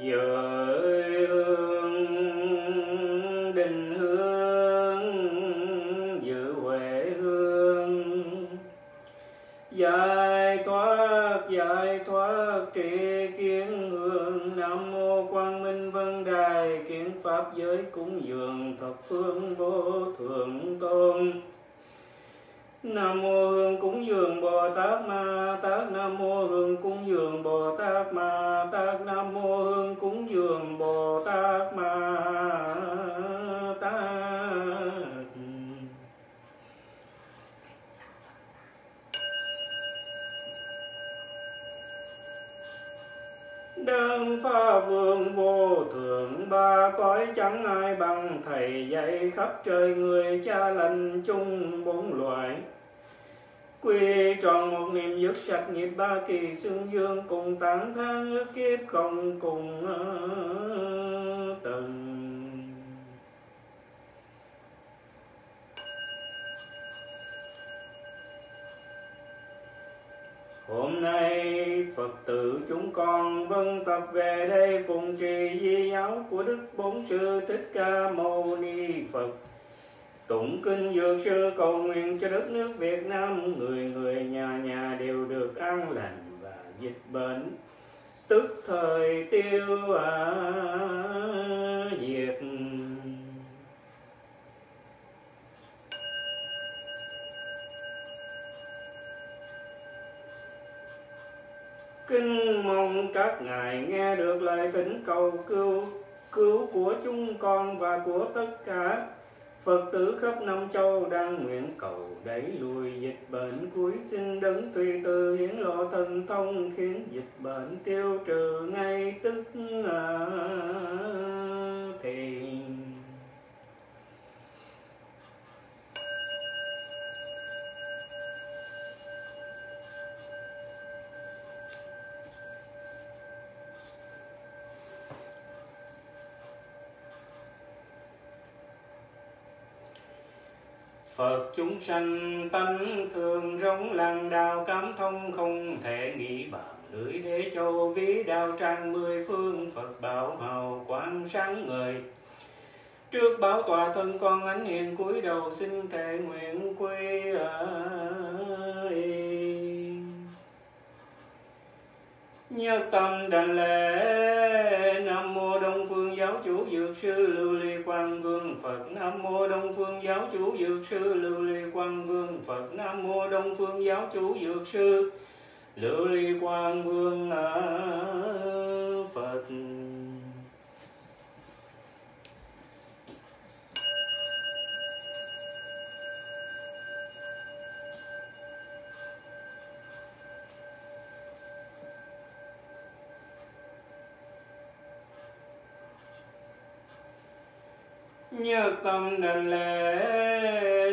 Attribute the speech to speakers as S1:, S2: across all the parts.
S1: giới Đơn pha vương vô thượng, ba cõi chẳng ai bằng thầy dạy khắp trời người cha lành chung bốn loại Quy tròn một niềm dứt sạch nghiệp ba kỳ xương dương cùng tán thán ước kiếp không cùng Phật tử chúng con vân tập về đây phụng trì di giáo của Đức Bổn Sư Thích Ca Mâu Ni Phật. Tụng kinh dược sư cầu nguyện cho đất nước Việt Nam, người người nhà nhà đều được an lành và dịch bệnh, tức thời tiêu à, diệt. Kinh mong các ngài nghe được lời thỉnh cầu cứu cứu của chúng con và của tất cả. Phật tử khắp năm châu đang nguyện cầu đẩy lùi dịch bệnh cuối sinh đấng tùy từ hiển lộ thần thông khiến dịch bệnh tiêu trừ ngay tức à, thì Phật chúng sanh tánh thường rống làng đào cảm thông không thể nghĩ bàn lưỡi đế châu ví đào trang mười phương Phật bảo hào quang sáng ngời. Trước báo tòa thân con ánh hiền cúi đầu xin thệ nguyện quy Nhất tâm đành lễ Nam mô Đông Phương Giáo chủ Dược sư Lưu Ly Quang Vương, Phật Nam mô Đông Phương Giáo chủ Dược sư. Lưu Ly Quang Vương, Phật Nam mô Đông Phương Giáo chủ Dược sư. Lưu Ly Quang Vương à, Phật Nhật tâm đảnh lễ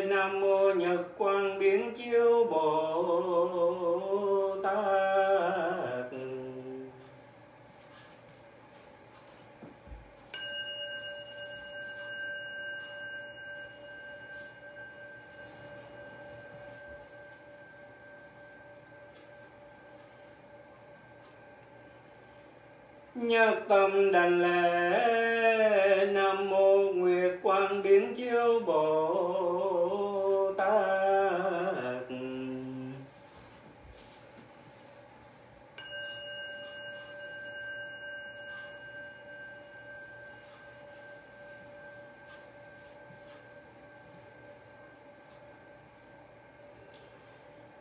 S1: Nam mô Nhật Quang Biến Chiếu Bồ Tát. Nhất tâm đảnh lễ Nam mô Nguyệt Quang Biến Chiếu Bồ Tát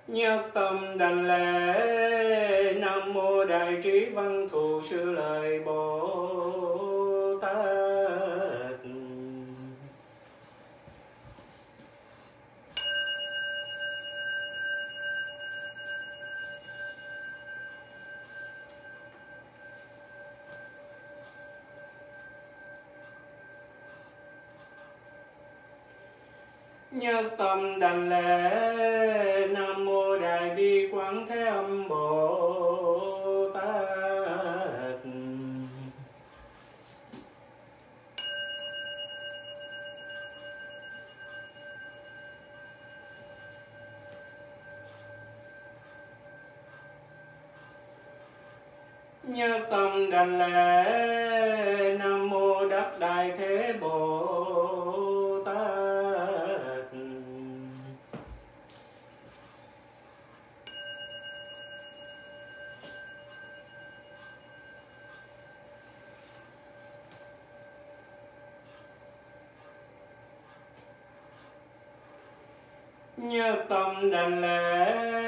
S1: Nhất tâm đảnh như tâm đành lễ nam mô đắc đại thế bồ như tâm đành lễ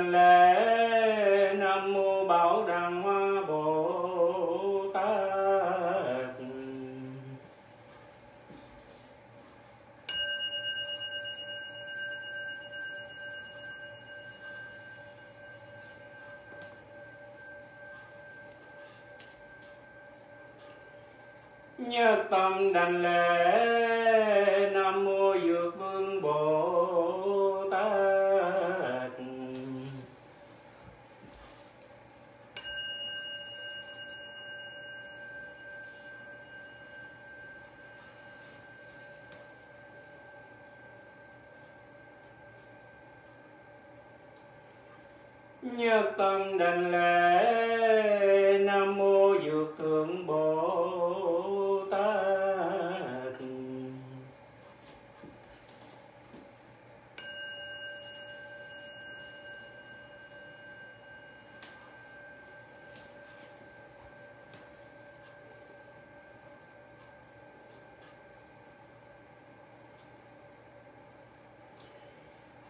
S1: đảnh lễ nam mô bảo đàng hoa bồ tát. Nhớ tâm đảnh lễ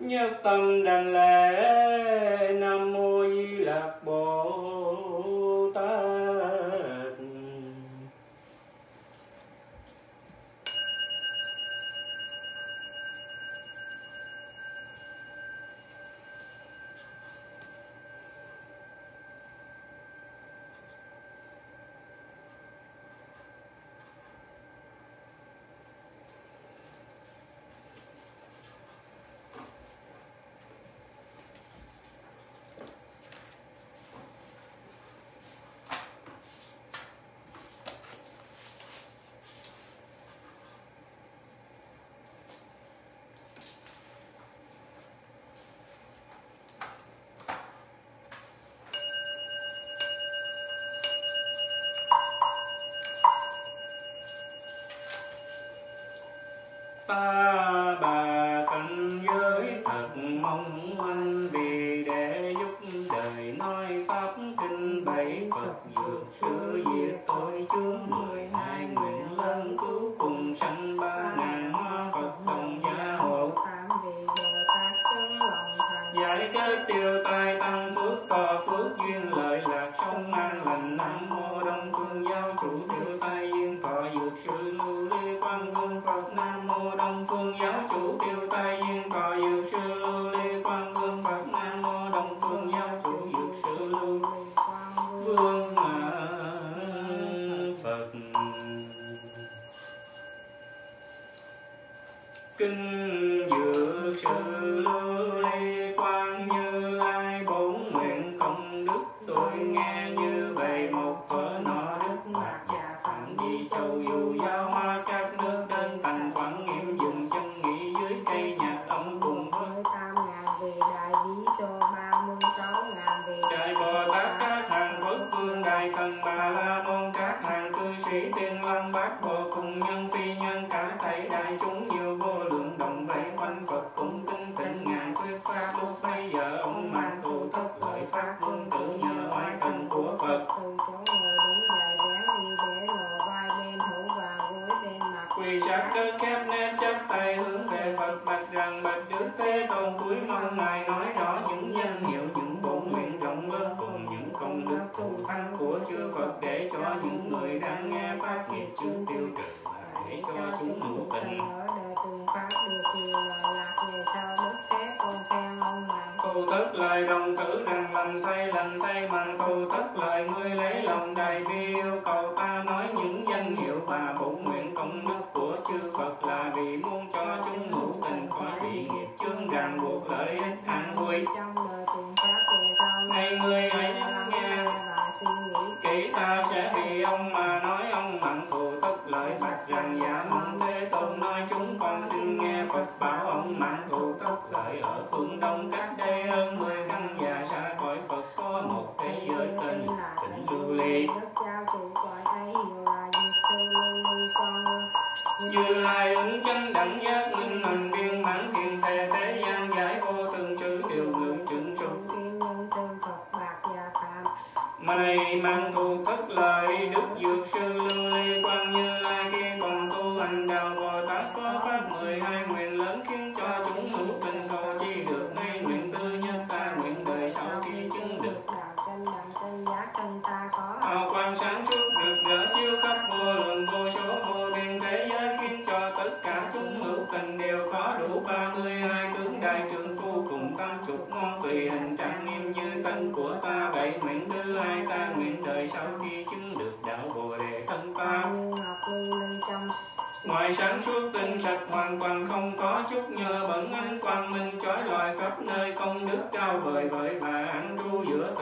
S1: nhất tâm đành lễ năm ta bà cảnh giới thật mong manh vì để giúp đời nói pháp kinh bảy phật dược sư diệt tội chướng mười hai nguyện lớn cứu cùng sanh ba ngàn hoa phật đồng gia hộ. Giải kết tiêu tai tăng phước, to phước, duyên lợi lạc, sông an lành, nam mô đông phương giáo chủ tiêu tai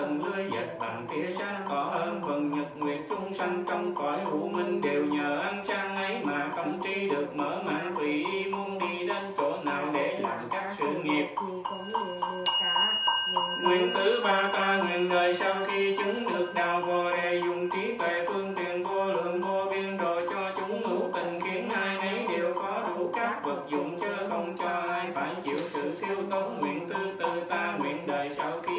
S1: tầng lưới dệt bằng tia sáng tỏ hơn phần nhật nguyệt chúng sanh trong cõi hữu minh đều nhờ ăn sang ấy mà tâm trí được mở mang tùy ý muốn đi đến chỗ nào để làm các sự nghiệp? Nguyện thứ ba ta nguyện đời sau khi chứng được đạo Bồ đề dùng trí tuệ phương tiện vô lượng vô biên độ cho chúng hữu tình khiến ai nấy đều có đủ các vật dụng chớ không cho ai phải chịu sự thiếu tốn. Nguyện tư ta nguyện đời sau khi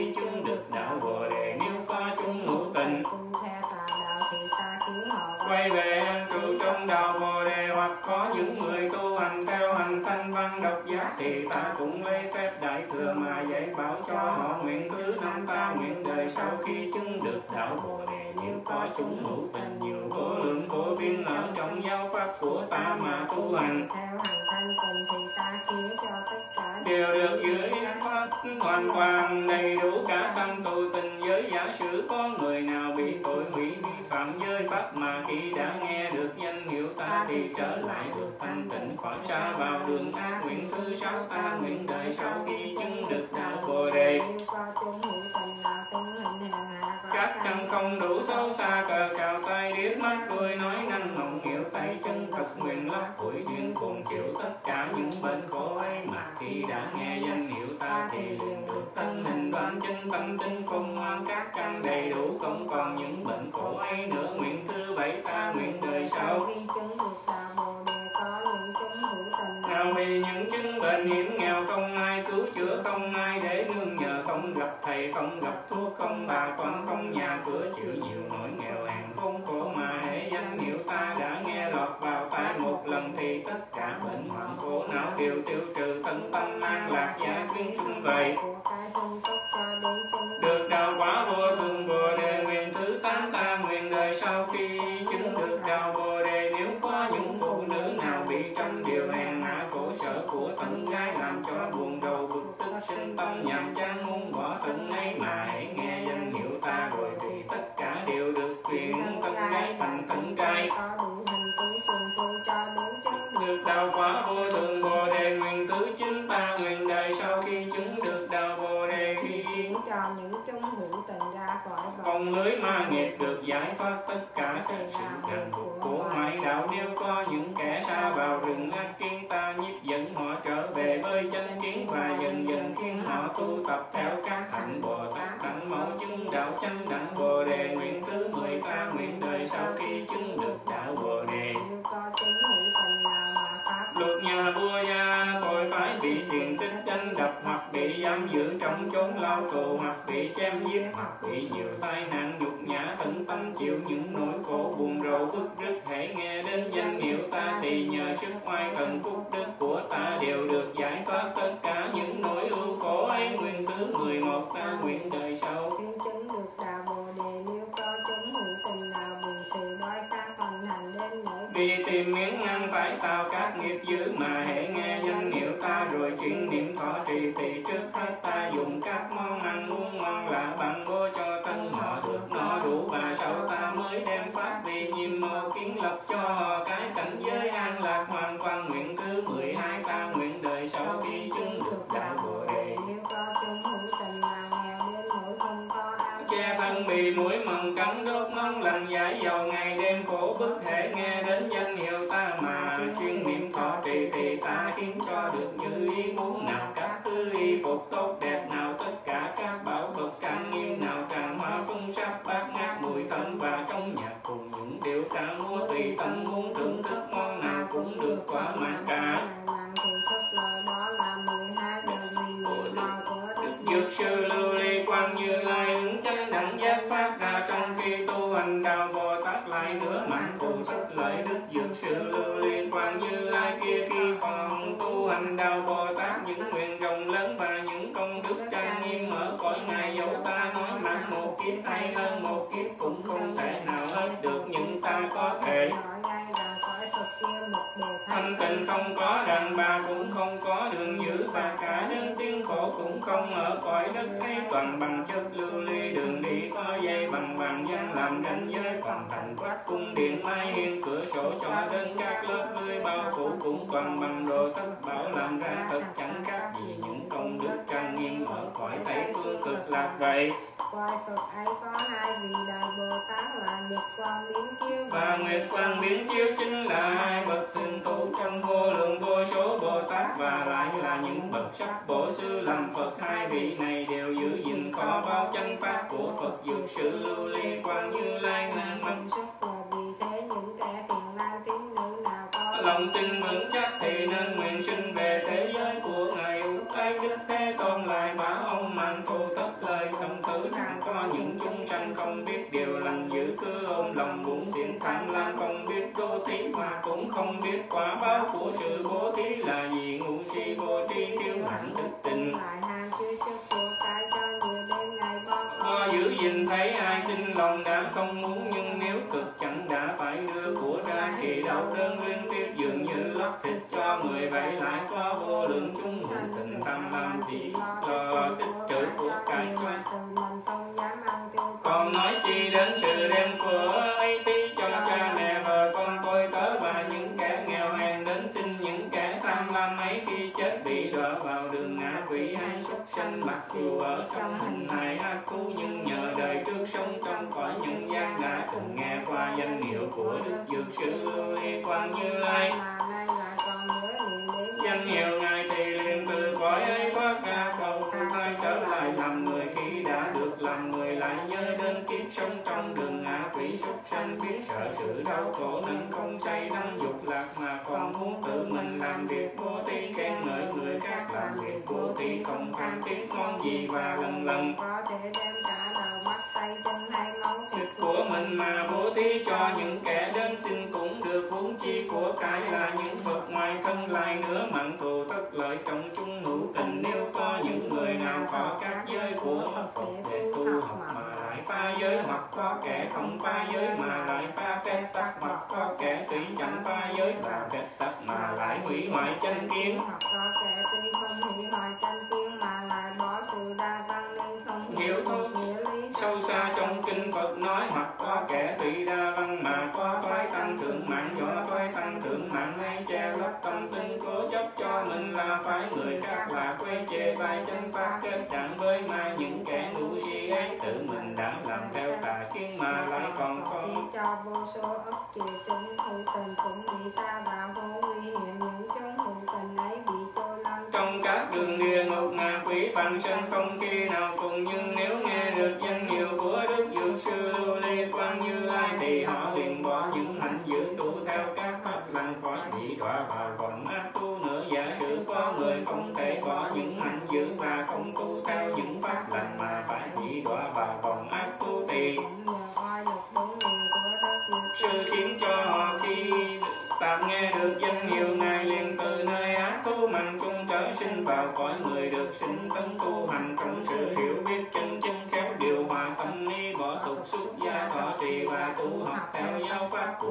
S1: quay về an trụ trong đạo bồ đề hoặc có những người tu hành theo hành thanh văn độc giác thì ta cũng lấy phép đại thừa mà dạy bảo cho họ nguyện thứ năm ta nguyện đời sau khi chứng được đạo bồ đề. Nếu có chúng hữu tình nhiều vô lượng vô biên ở trong giáo pháp của ta mà tu hành.
S2: Theo hành thanh tình thì ta khiến cho tất cả
S1: đều được dưới hoàn toàn đầy đủ cả tâm tu tình giới giả sử. Có người nào bị tội hủy vi phạm giới pháp mà khi đã nghe được danh hiệu ta thì trở lại được thanh tịnh khỏi xa vào đường ác nguyện thứ sáu ta nguyện đời sau khi chứng được đạo bồ đề. Các
S2: căn
S1: không đủ xấu xa cờ cào tay tâm tinh không ngoan các căn đầy đủ không còn những bệnh khổ ấy nữa. Nguyện thứ bảy ta nguyện đời sau.
S2: Khi chứng được đạo bồ đề có những chúng hữu tình.
S1: Nào vì những chứng bệnh hiểm nghèo không ai cứu chữa không ai để nương nhờ không gặp thầy không gặp thuốc không bà con không nhà cửa chịu nhiều nỗi nghèo hèn khốn khổ mà hễ danh hiệu ta đã một lần thì tất cả bệnh hoạn khổ não đều tiêu trừ. Tận tâm an lạc gia quyến sinh vậy. Được đạo quả vô thường bồ đề nguyện thứ tám ta nguyện đời sau khi chứng được đạo bồ đề. Nếu có những phụ nữ nào bị trong điều hèn hạ khổ sở của thân gái làm cho buồn đầu bực tức, sinh tâm nhàm chán muốn bỏ thân ấy mà hãy nghe danh hiệu ta rồi thì tất cả đều được quyền thân gái thành thân trai. Cô mặt hoặc bị chém giết hoặc bị nhiều tai nạn, nhục nhã tận tâm chịu những nỗi ta khiến cho được như ý muốn nào. đất ấy toàn bằng chất lưu ly, đường đi có dây bằng vàng gian làm ranh giới toàn thành quát cung điện, mai hiên cửa sổ cho đến các lớp nơi bao phủ cũng toàn bằng đồ thất bảo, làm ra thật chẳng khác gì những công đức trang nghiêm ở cõi tây phương cực lạc vậy.
S2: Quài Phật ấy có hai vị đại Bồ Tát là Nguyệt Quang Biến Chiếu
S1: và Nguyệt Quang Biến Chiếu chính là hai bậc thường trụ trong vô lượng vô số Bồ Tát. Và lại là những bậc sắc bổ sư làm Phật. Hai vị này đều giữ gìn có bao chân pháp của Phật. Dược sự lưu ly quan như lai
S2: nan minh sắc
S1: lòng tin vững chắc thì nên nguyện ăn lan không biết đô thí mà cũng không biết quả báo của sự bố thí là gì, ngu si vô trí không pha giới mà lại pha cái tắc mặt có kẻ tùy chẳng pha giới mà cái tắc mà lại hủy hoại chân kiến.
S2: Hoặc có kẻ tùy không hủy hoại chân kiến mà lại bỏ sự đa văn nên không
S1: hiểu
S2: thấu
S1: sâu xa trong kinh Phật nói hoặc có kẻ tùy đa văn mà có thoái tăng thượng mạng do thoái tăng thượng mạng hay che lấp tâm tính cố chấp cho mình là phải. Người khác là quay chê vai chân pháp kết đặng với mai những kẻ ngu tá bom, senhor.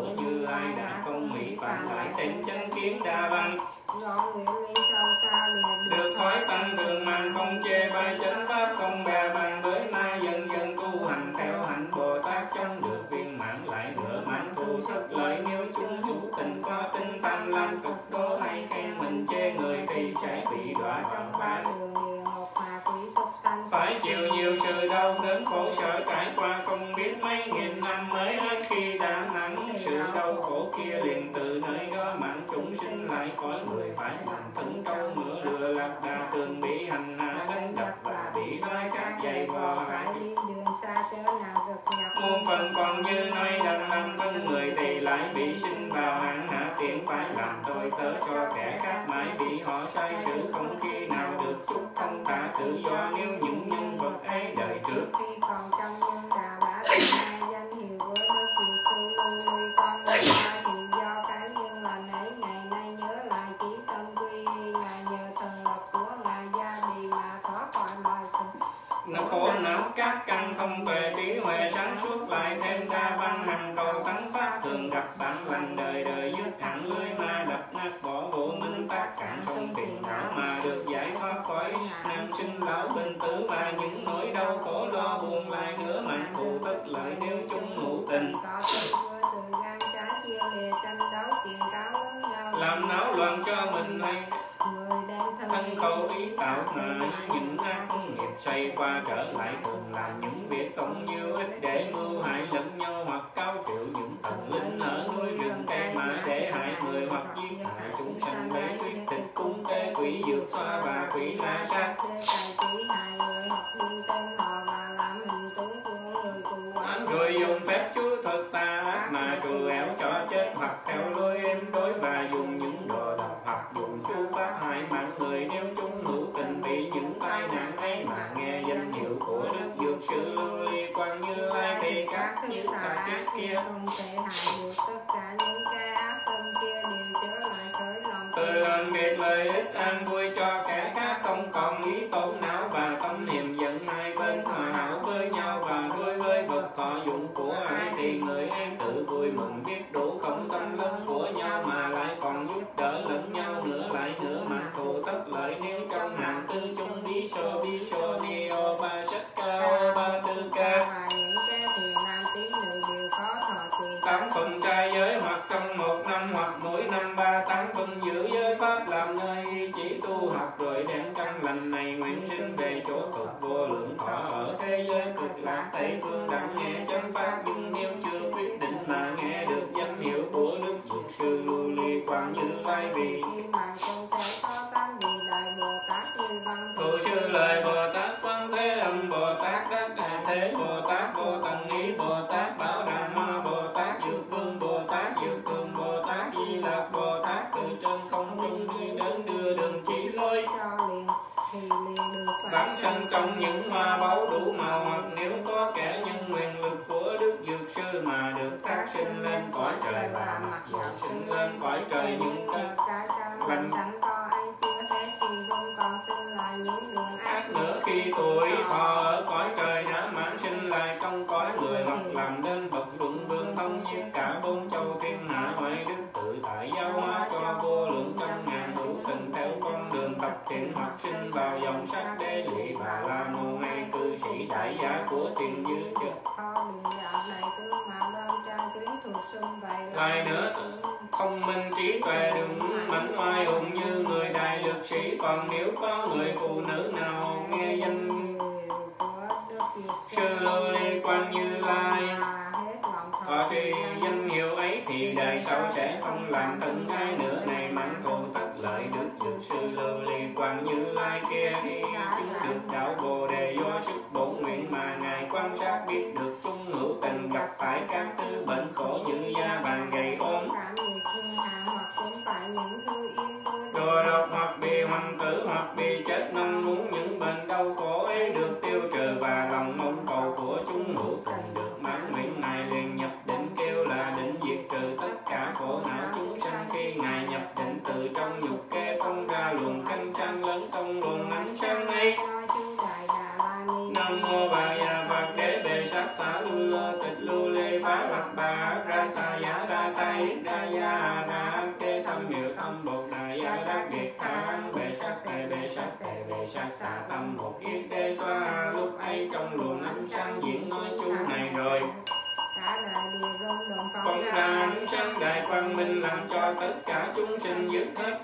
S1: như ai đã công mỹ phạm lại tính chánh kiến đa văn.
S2: Do Dạ, dạ, dạ. xa thầy
S1: phải
S2: đi đường xa chớ nào cực nhập
S1: muôn phần còn như nay lần năm thân người thì lại bị sinh vào hạn hạ tiện phải làm tội tớ cho kẻ khác mãi bị họ sai sự không khi
S2: 会并未
S1: 删除 ý phóng não lực sĩ còn nếu có người phụ nữ nào nghe danh. Sư lê quan như lai. Có tri danh hiệu ấy thì đời sau sẽ không làm thân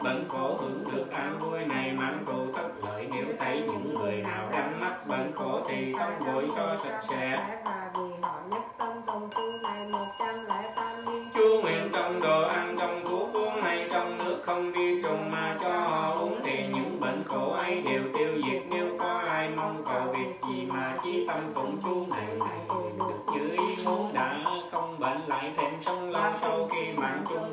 S1: bệnh khổ hưởng được an vui này mang cầu tất lợi. Nếu thấy những người nào đang mắc bệnh khổ thì tắm gội cho sạch sẽ.
S2: Chú
S1: nguyện trong đồ ăn trong thuốc uống hay trong nước
S2: không vi trùng mà cho họ uống
S1: thì những bệnh khổ ấy đều tiêu diệt. Nếu có ai mong cầu việc gì mà chí tâm tụng chú này này được như ý muốn đã không bệnh lại thêm sống lâu sau khi mạng chung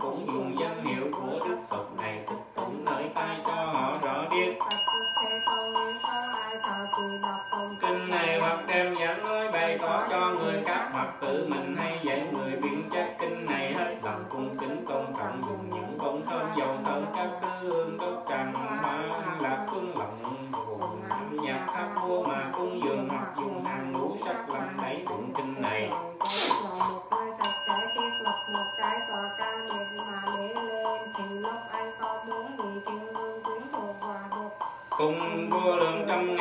S1: cũng dùng danh hiệu của Đức Phật. cùng vua lượng trăm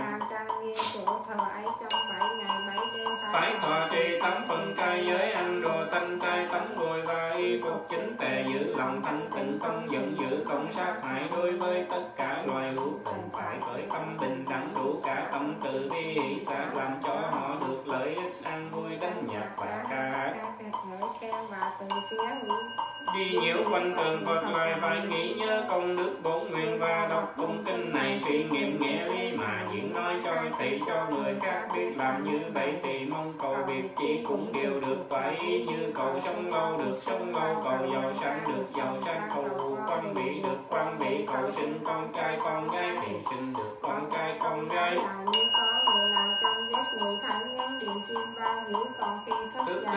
S1: hàm
S2: trang nghiêm chỗ thờ ấy trong bảy ngày bảy đêm
S1: phải thọ trì tánh phận trai giới anh đồ thanh trai tánh ngồi và y phục chính tề giữ lòng thanh tịnh tâm giận dữ không sát hại đối với tất cả loài hữu tình. Phải khởi tâm bình đẳng đủ cả tâm từ bi hỷ xã làm cho họ được lợi ích ăn vui đánh nhạc và ca
S2: các hỡi khen và từ phía hữu
S1: Đi nhiễu quanh tượng Phật lại phải nghĩ nhớ công đức bổn nguyện và đọc tụng kinh này. Suy nghiệm nghĩa lý mà diễn nói cho thị cho người khác biết làm như vậy thì mong cầu việc chỉ cũng đều được. Vậy như cầu sống lâu được sống lâu cầu giàu sang được, giàu sang cầu quan vị được. Quan vị cầu sinh con trai, con gái thì sinh được con trai, con gái.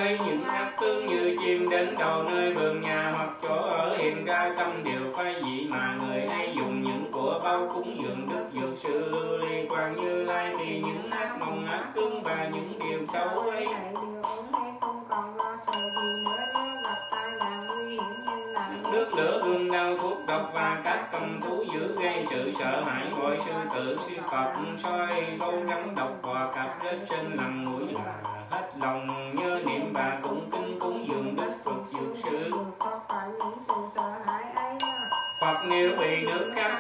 S1: thấy những ác tướng như chim đến đầu nơi vườn nhà hoặc chỗ ở hiện ra trong điều quay dị mà người ấy dùng những của bao cúng dường đức dược sự lưu ly quan như lai thì những ác mong ác tướng và những điều xấu ấy. Nước lửa hương đau thuốc độc và các công thú dữ gây sự sợ hãi gọi sư tử siêu cọp soi câu rắn độc và cạp rết sinh làm mũi là hết lòng.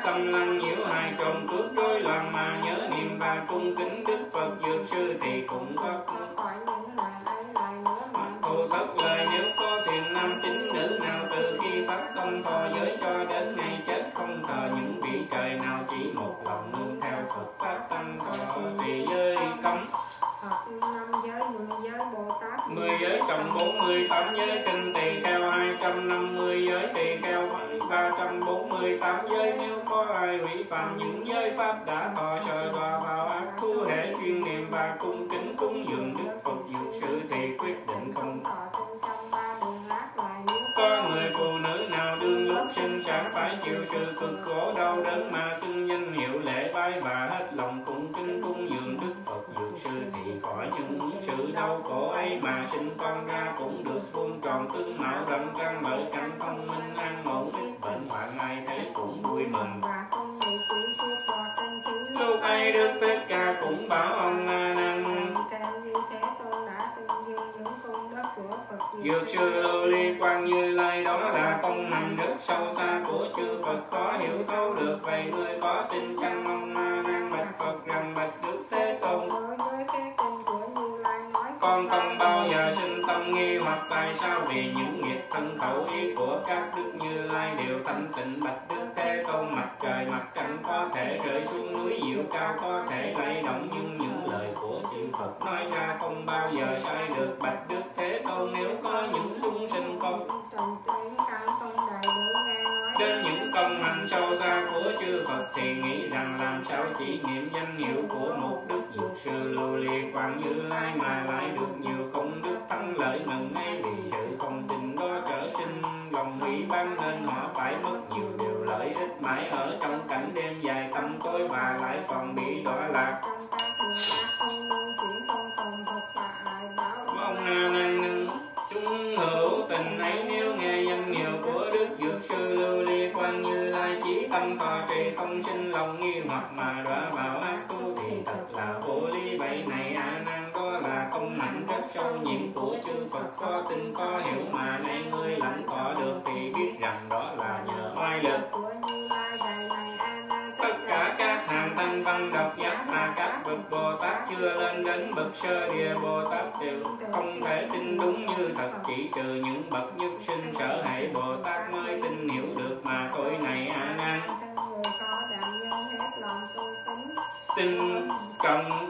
S1: xâm lăng nhiễu hài trong cướp rối loạn mà nhớ niệm và cung kính đức phật dược mừng
S2: và không khí
S1: lúc ấy đức tất cả cũng bảo ông a nan
S2: theo như thế. Tôn đã xưng dương những công đức của phật
S1: Dược sư Lưu Ly Quang Như Lai đó là công năng rất sâu xa của chư Phật. Khó hiểu thấu được vậy người có tin chăng ông A Nan bạch Phật rằng bạch Đức Thế Tôn.
S2: đối với cái kinh của như lai nói
S1: con không bao giờ sinh tâm nghi hoặc tại sao vì những nghiệp thân khẩu ý của các đức như lai đều thanh tịnh. Bạch đức tôn mặt trời mặt trăng có thể rơi xuống núi diệu cao có thể lay động nhưng những lời của chư phật nói ra không bao giờ sai được. Bạch đức thế tôn nếu có những chúng sinh không
S2: không nói.
S1: đến những công hạnh sâu xa của chư Phật thì nghĩ rằng làm sao chỉ niệm danh hiệu của một đức dược sư lưu ly quang như lai mà lại được nhiều tâm thọ trì không sinh lòng nghi hoặc mà đọa vào ác tu thì thật là vô lý. Vậy này a nan đó là công hạnh rất sâu nhiệm của chư Phật. Khó tin, có hiểu mà nay ngươi lãnh có được thì biết rằng đó là nhờ oai lực.
S2: Của như lai này a nan
S1: tất cả các hàng thanh văn độc giác mà các bậc bồ tát chưa lên đến bậc sơ địa bồ tát đều không thể tin đúng như thật. Chỉ trừ những bậc nhất sinh sở hệ bồ tát tình cầm.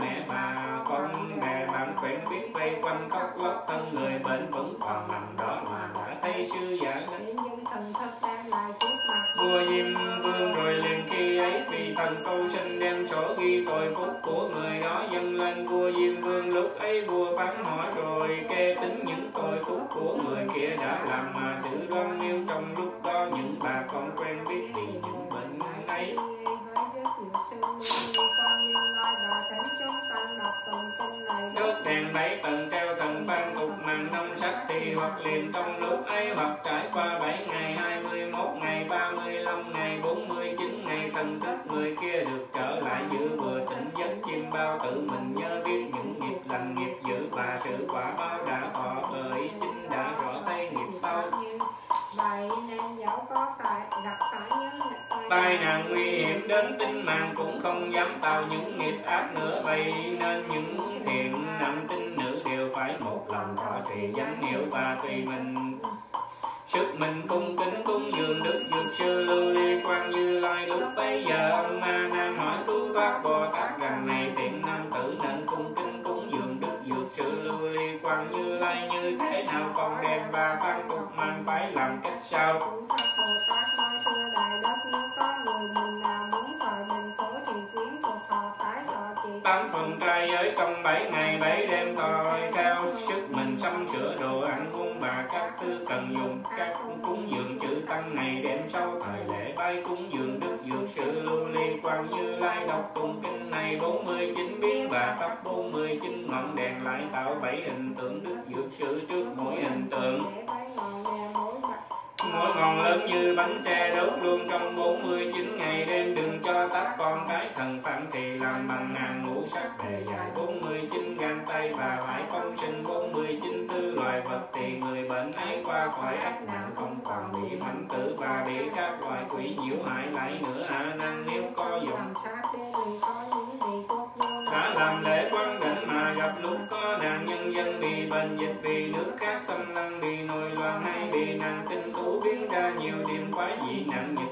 S1: Mẹ bà con bè bạn quen biết vây quanh khóc lóc thân, người bệnh vẫn 37 ngày 21 ngày 35 ngày 49 ngày thần tích người kia được trở lại giữ vừa tỉnh giấc chim bao tự mình nhớ biết những nghiệp lành nghiệp dữ và sự quả báo đã thọ bởi chính đã rõ tay nghiệp bao.
S2: Vậy nên dẫu có tại gặp phải những
S1: tai nạn nguy hiểm đến tính mạng cũng không dám tạo những nghiệp ác nữa vậy nên những thiện nam tín nữ đều phải một lòng thọ trì danh hiệu và tùy mình trước mình cung kính cúng dường đức dược sư lưu ly quan như lai, lúc bấy giờ ông nam nan hỏi cứu thoát bồ tát rằng này tiện nam tử nên cung kính cúng dường đức dược sư lưu ly quan như lai, như thế nào còn đem và văn tục man phải làm cách sao các cúng dường chữ tăng này đêm sau thời lễ bái cúng dường đức dược sự lưu ly quang như lai đọc tụng kinh này. 49 biến và thắp 49 ngọn đèn lại tạo bảy hình tượng đức dược sự trước mỗi hình tượng
S2: Mỗi
S1: ngọn lớn như bánh xe đốt luôn trong 49 ngày đêm. Đừng cho tắt con cái thần phạm thì làm bằng ngàn ngũ sắc đề dài. 49 găng tay và phải công sinh 49 tư loài vật thì người bệnh ấy qua khỏi ác nạn Không còn bị mạnh tử và bị các loài quỷ nhiễu hại lại nữa. À năng nếu có dùng có dùng vì nước khác xâm lăng bị nội loạn hay bị nàng tinh tú biến ra nhiều điểm quái dị nặng những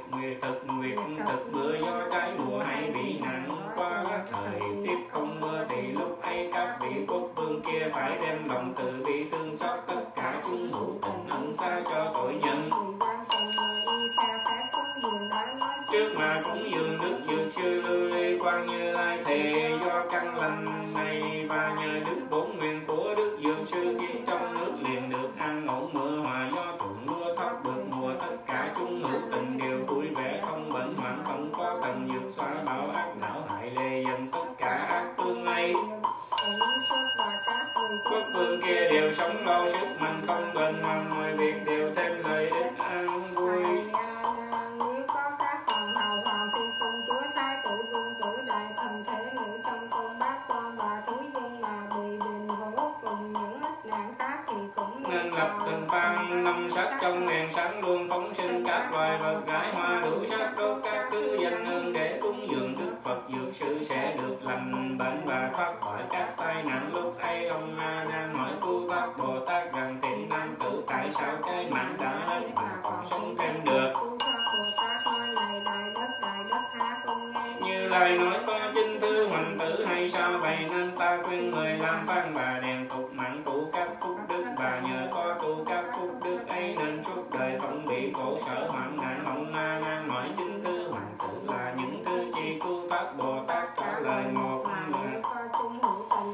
S1: Yeah.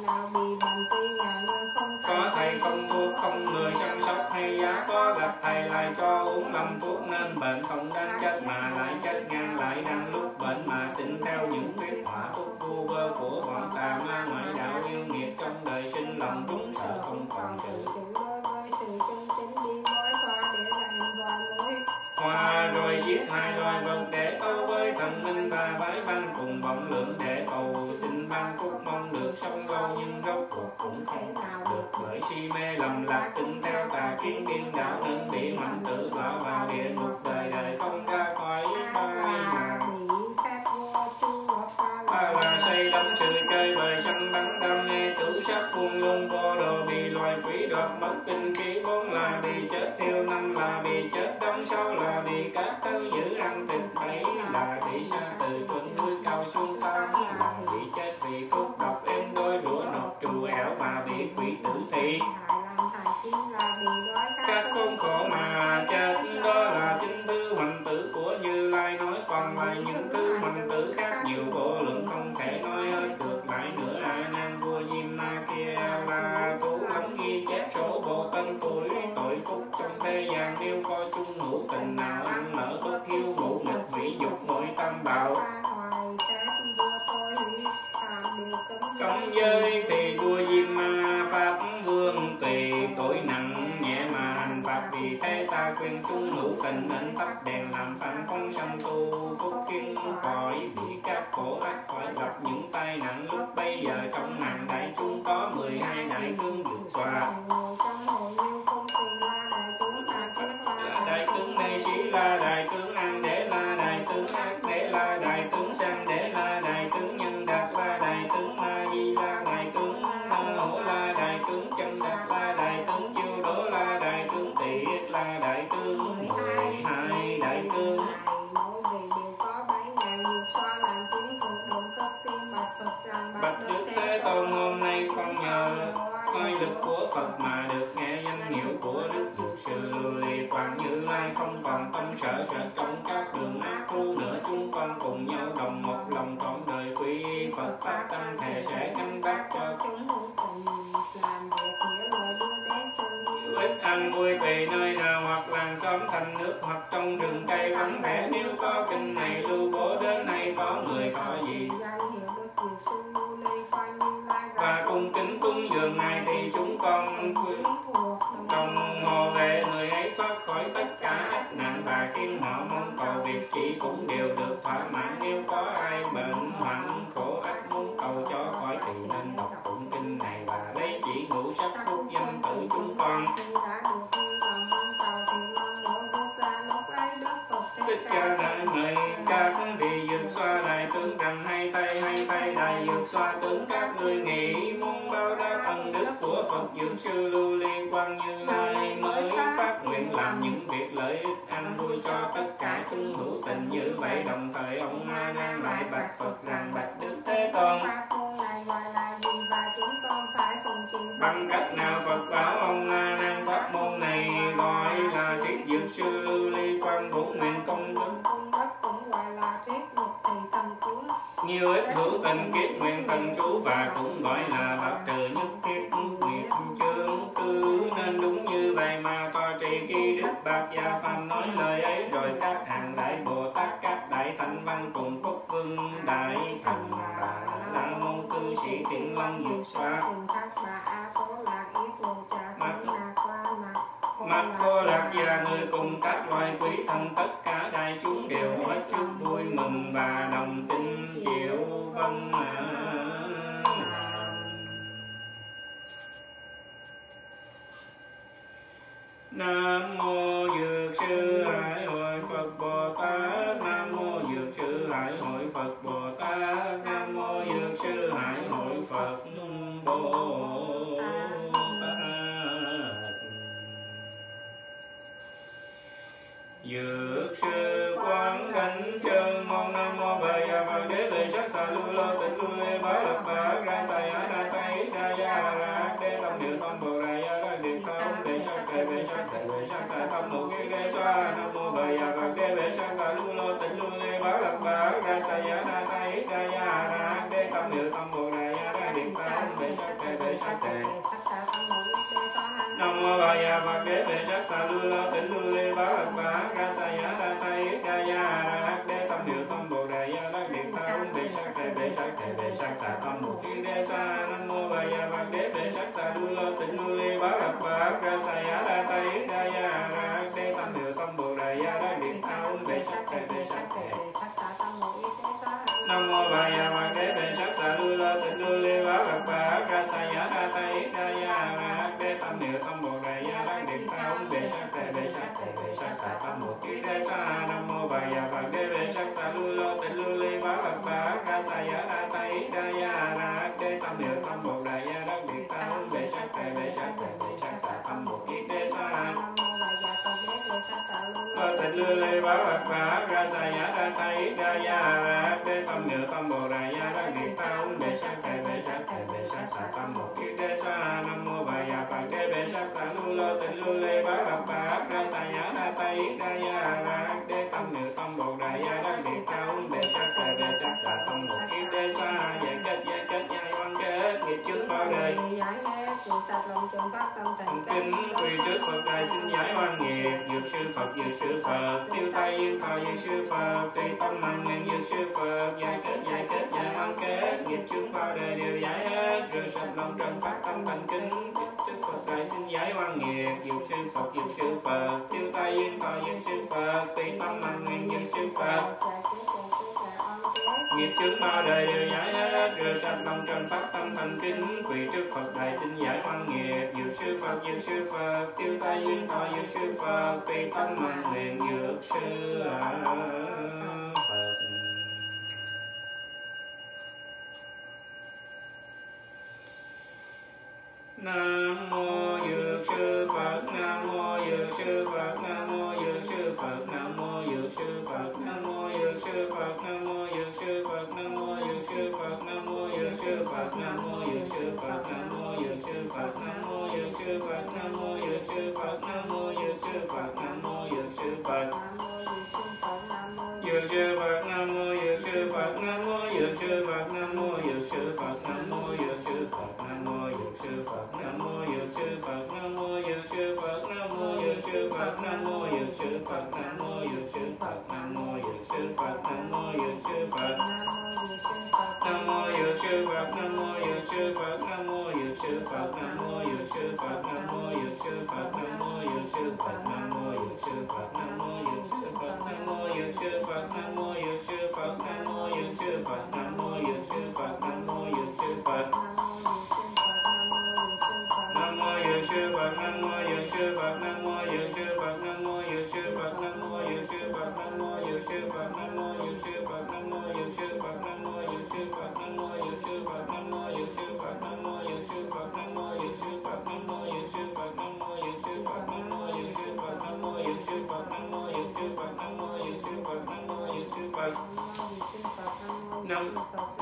S1: nào bị bệnh tuy ngài nhưng không có thầy không thuốc không người chăm sóc hay giá có gặp thầy lại cho uống lầm thuốc nên bệnh không đáng chết mà lại chết ngang lại đang lúc bệnh mà tin theo những thuyết hỏa phúc vô vơ của bọn tà ma mà tình ảnh thắp đèn làm thành phong sanh tu phúc kiến khỏi bị các khổ ác khỏi gặp nhiều vậy đồng thời ông a nan lại bạch phật rằng bạch đức thế tôn
S2: pháp môn này gọi là gì và chúng con phải phụng chịu
S1: bằng cách nào phật bảo ông a nan pháp môn này gọi là triết dược sư lưu ly quan vũ nguyện công đức
S2: cung đất cũng gọi là thuyết dục thì tâm cuốn
S1: nhiều ít hữu tình kiết nguyện thần chú và cũng gọi là lập trừ nhất các loài quý thần tất cả đại chúng đều hết chút vui mừng và đồng tin chịu vâng Nam mô sa ya na ta hít ta ya ra đê tâm niệm tâm bồ đề ya ra niệm ta bệ sắc tề bệ sắc tề nam mô bà ya và kế bệ sắc sa lu la tịnh lu lê bá lạc bá sa ya na ta hít ta ya ra đê tâm niệm tâm bồ đề ya ra niệm ta bệ sắc tề bệ sắc tề bệ sắc sa tâm bồ kiến đê sa nam mô bà ya và kế bệ sắc sa lu la tịnh lu lê bá lạc bá sa ya na ta hít sa ya ra ta ít ra ya ra đê tam nữ tam bồ ra ya ra ni ta un bê sa kê bê sa kê bê sa sa tâm bồ ki đê sa nam mô bà ya phật đê bê sa sa lu lô tình lu lê ba lập bá ra sa ya ra ta ít ra ya ra kính quy trước Phật đại xin giải oan nghiệp Dược sư Phật, dược sư Phật Tiêu tai yên thọ dược sư Phật Tùy tâm mạng nguyện dược sư Phật Giải kết, giải kết, giải oan kết Nghiệp chướng bao đời đều giải hết Rửa sạch lòng trần phát tâm thành kính. Trước Phật đại xin giải oan nghiệp Dược sư Phật, dược sư Phật Tiêu tai yên thọ dược sư Phật Tùy tâm mạng nguyện dược sư Phật nghiệp chướng ba đời đều giải hết rửa sạch lòng trần phát tâm thành kính. Quỳ trước phật đại xin giải oan nghiệp. Dược sư phật, dược sư phật, tiêu tai duyên thọ dược sư phật. Tùy tâm mạng nguyện dược sư phật. Nam mô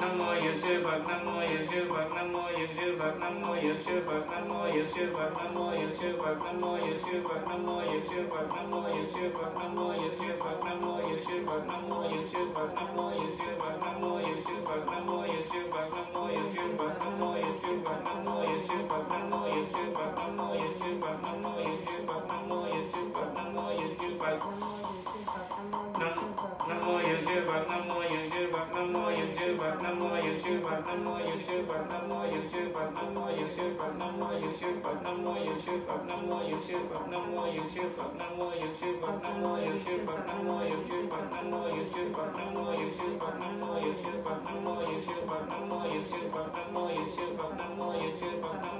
S1: nam nam mô dược sư phật nam mô dược sư phật nam mô dược sư phật nam mô dược sư phật nam mô dược sư phật nam mô dược sư phật nam mô dược sư phật nam mô dược sư phật nam mô dược sư phật nam mô dược sư phật nam mô dược sư phật nam mô dược sư phật nam mô dược sư phật nam mô dược sư phật nam mô Dược sư phật nam mô dược sư phật nam mô dược sư phật nam mô dược sư phật nam mô dược sư phật nam mô dược sư phật nam mô dược sư phật nam mô dược sư phật nam mô dược sư phật nam mô dược sư phật nam mô dược sư phật nam mô dược sư phật nam mô dược sư phật nam mô dược sư phật nam mô dược sư phật nam mô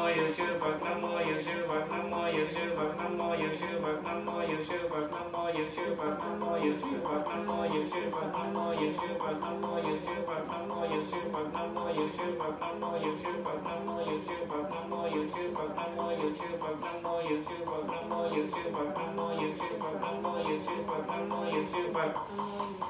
S1: mô dược sư phật nam mô dược sư phật nam mô dược sư phật nam mô dược sư phật nam mô dược sư phật nam mô dược sư phật nam mô dược sư phật nam mô dược sư phật nam mô dược sư phật nam mô dược sư phật nam mô dược sư phật nam mô dược sư phật nam mô dược sư phật nam mô dược sư phật nam mô dược sư phật nam mô dược sư phật nam mô dược sư phật nam nam mô dược sư phật nam mô dược sư phật nam mô dược sư phật nam mô dược sư phật nam mô dược sư phật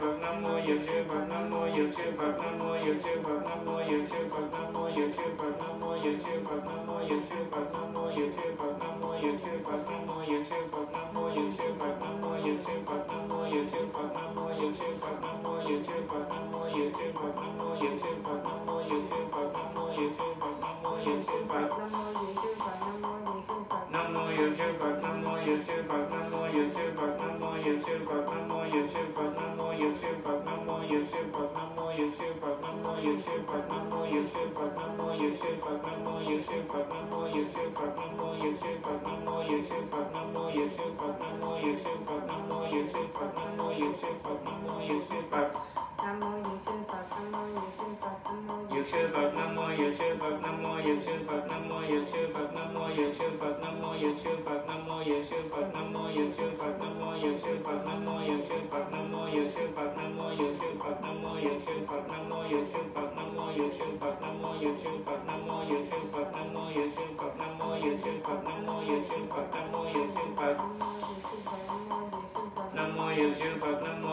S1: 有智法，南无有智法，南无有智法，南无有智法，南无有智法，南无有智法，南无有智法。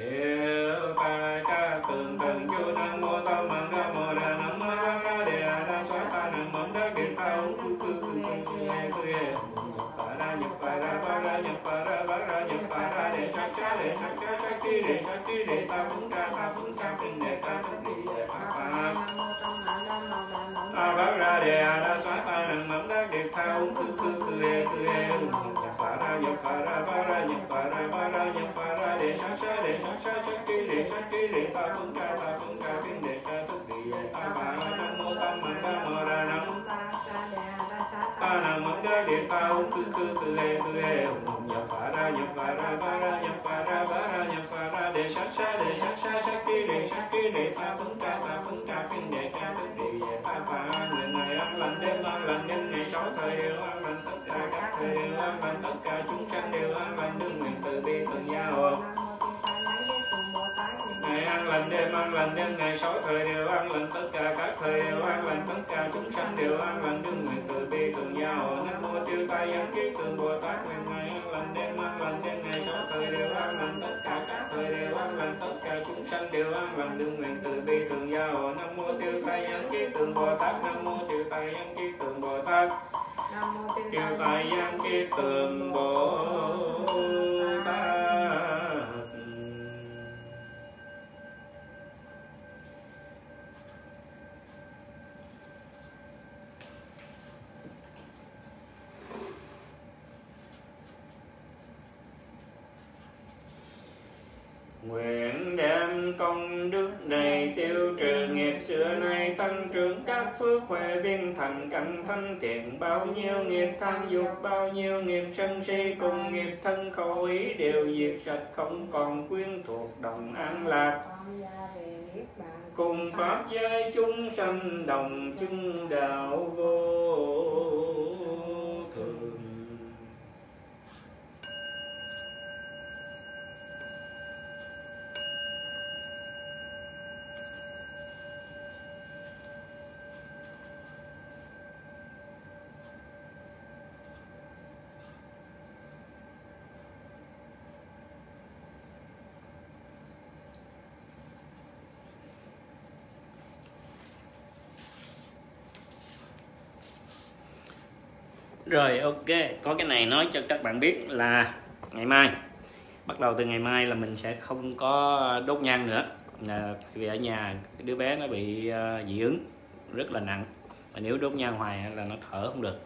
S1: Hiệu nam ta ung cư cư cư e cư e nhập phá ra nhập phá ra ba ra nhập phá ra ba ra nhập phá ra. Đề sát sa đề sát sa sát ki đề sát ki đề ta phấn ca, ta phấn ca phiên đề ca thức địa về ta phà nguyện ngày an lành, đêm an lành nhân ngày sáu thời đều an lành. Tất cả các thời đều an lành, tất cả chúng sanh đều an lành. Đương nguyện từ bi từ gia hộ. Ngày an lành, đêm an lành, đêm ngày sáu thời đều an lành. Tất cả các thời đều an lành, tất cả chúng sanh đều an lành. Đương nguyện từ bi từ gia hộ nam mô tai giáng kiết tường bồ tát nguyện ngày an lành đêm an lành đêm ngày sáu thời đều an lành tất cả các thời đều an lành tất cả chúng sanh đều an lành. Đương nguyện từ bi thường gia hộ nam mô tiêu tai giáng kiết tường bồ tát nam mô tiêu tai giáng kiết tường bồ tát. Tiêu tai giáng kiết tường bồ Nguyện đem công đức này tiêu trừ nghiệp xưa nay tăng trưởng các phước huệ viên thành cảnh thanh thiện. Bao nhiêu nghiệp tham dục, bao nhiêu nghiệp sân si, cùng nghiệp thân khẩu ý đều diệt sạch, không còn quyến thuộc đồng an lạc. Cùng pháp giới chúng sanh đồng chung đạo vô thường rồi ok, có cái này nói cho các bạn biết là ngày mai. Bắt đầu từ ngày mai là mình sẽ không có đốt nhang nữa. Là vì ở nhà đứa bé nó bị uh, dị ứng rất là nặng. Và nếu đốt nhang hoài là nó thở không được.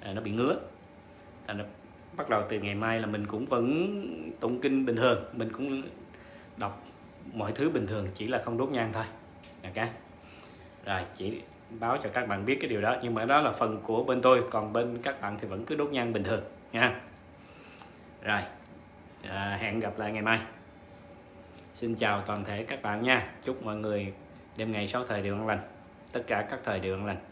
S1: À, nó bị ngứa. Thành ra bắt đầu từ ngày mai là mình cũng vẫn tụng kinh bình thường. Mình cũng đọc mọi thứ bình thường chỉ là không đốt nhang thôi. Ok. Rồi chỉ báo cho các bạn biết cái điều đó. Nhưng mà đó là phần của bên tôi còn bên các bạn thì vẫn cứ đốt nhang bình thường nha. Rồi à, hẹn gặp lại ngày mai. Xin chào toàn thể các bạn nha. Chúc mọi người đêm ngày sáu thời đều an lành. Tất cả các thời đều an lành.